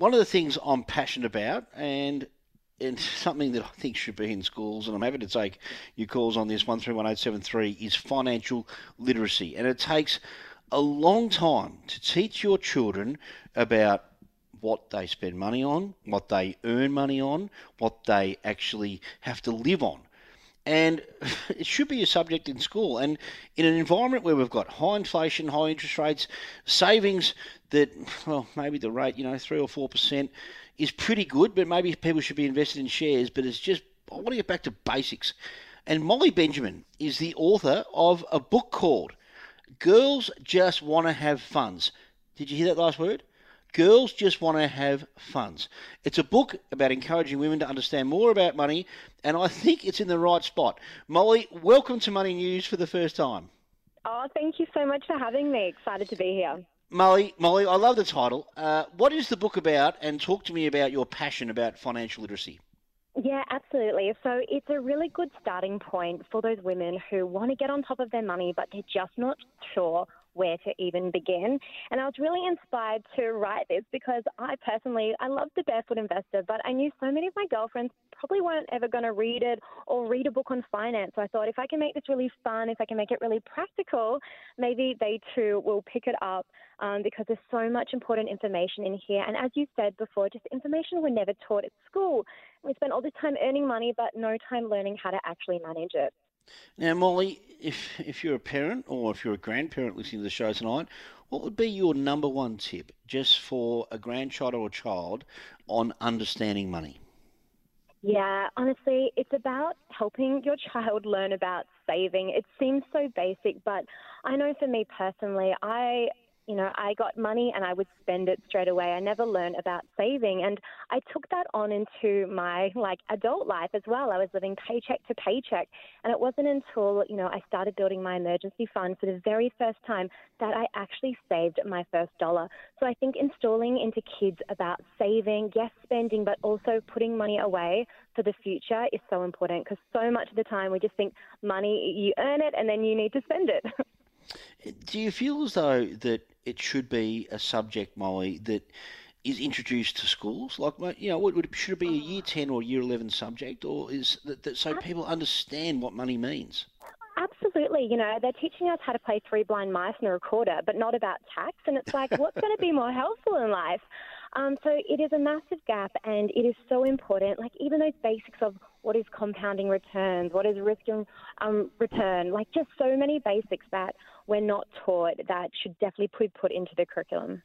one of the things I'm passionate about, and and something that I think should be in schools, and I'm happy to take your calls on this one three one eight seven three is financial literacy, and it takes a long time to teach your children about what they spend money on, what they earn money on, what they actually have to live on. And it should be a subject in school. And in an environment where we've got high inflation, high interest rates, savings that, well, maybe the rate, you know, 3 or 4% is pretty good, but maybe people should be invested in shares. But it's just, I want to get back to basics. And Molly Benjamin is the author of a book called Girls Just Want to Have Funds. Did you hear that last word? Girls Just Want to Have Funds. It's a book about encouraging women to understand more about money, and I think it's in the right spot. Molly, welcome to Money News for the first time. Oh, thank you so much for having me. Excited to be here. Molly, Molly, I love the title. Uh, what is the book about? And talk to me about your passion about financial literacy. Yeah, absolutely. So it's a really good starting point for those women who want to get on top of their money, but they're just not sure where to even begin. And I was really inspired to write this because I personally, I love The Barefoot Investor, but I knew so many of my girlfriends probably weren't ever going to read it or read a book on finance. So I thought if I can make this really fun, if I can make it really practical, maybe they too will pick it up um, because there's so much important information in here. And as you said before, just information we're never taught at school. We spend all this time earning money, but no time learning how to actually manage it. Now, Molly, if if you're a parent or if you're a grandparent listening to the show tonight, what would be your number one tip just for a grandchild or a child on understanding money? Yeah, honestly, it's about helping your child learn about saving. It seems so basic, but I know for me personally, I you know, I got money and I would spend it straight away. I never learned about saving. And I took that on into my like adult life as well. I was living paycheck to paycheck. And it wasn't until, you know, I started building my emergency fund for the very first time that I actually saved my first dollar. So I think installing into kids about saving, yes, spending, but also putting money away for the future is so important because so much of the time we just think money, you earn it and then you need to spend it. Do you feel as though that it should be a subject, Molly, that is introduced to schools? Like, you know, would, should it be a year 10 or year 11 subject, or is that, that so people understand what money means? Absolutely. You know, they're teaching us how to play three blind mice and a recorder, but not about tax. And it's like, what's going to be more helpful in life? Um, so it is a massive gap, and it is so important. Like even those basics of what is compounding returns, what is risk and um, return, like just so many basics that we're not taught that should definitely be put into the curriculum.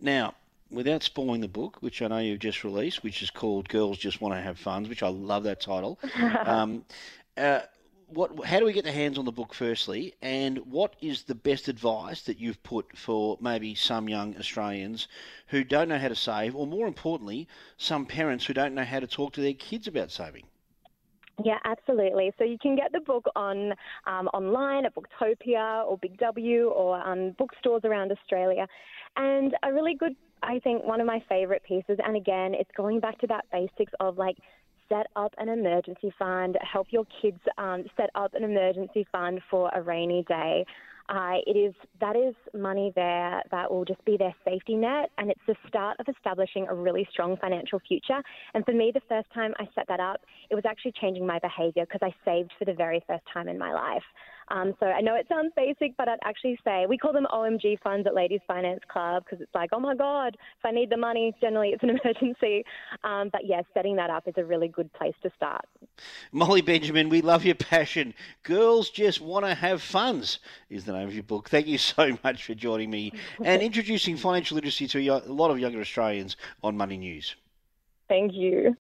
Now, without spoiling the book, which I know you've just released, which is called "Girls Just Want to Have Funds," which I love that title. um, uh, what, how do we get the hands on the book firstly, and what is the best advice that you've put for maybe some young Australians who don't know how to save, or more importantly, some parents who don't know how to talk to their kids about saving? Yeah, absolutely. So you can get the book on um, online at Booktopia or Big W or um, bookstores around Australia. And a really good, I think, one of my favourite pieces. And again, it's going back to that basics of like set up an emergency fund, help your kids um, set up an emergency fund for a rainy day. Uh, it is that is money there that will just be their safety net, and it's the start of establishing a really strong financial future. And for me, the first time I set that up, it was actually changing my behaviour because I saved for the very first time in my life. Um, so I know it sounds basic, but I'd actually say we call them OMG funds at Ladies Finance Club because it's like, oh my God, if I need the money, generally it's an emergency. Um, but yes, yeah, setting that up is a really good place to start. Molly Benjamin, we love your passion. Girls just want to have funds is the name of your book. Thank you so much for joining me and introducing financial literacy to a lot of younger Australians on Money News. Thank you.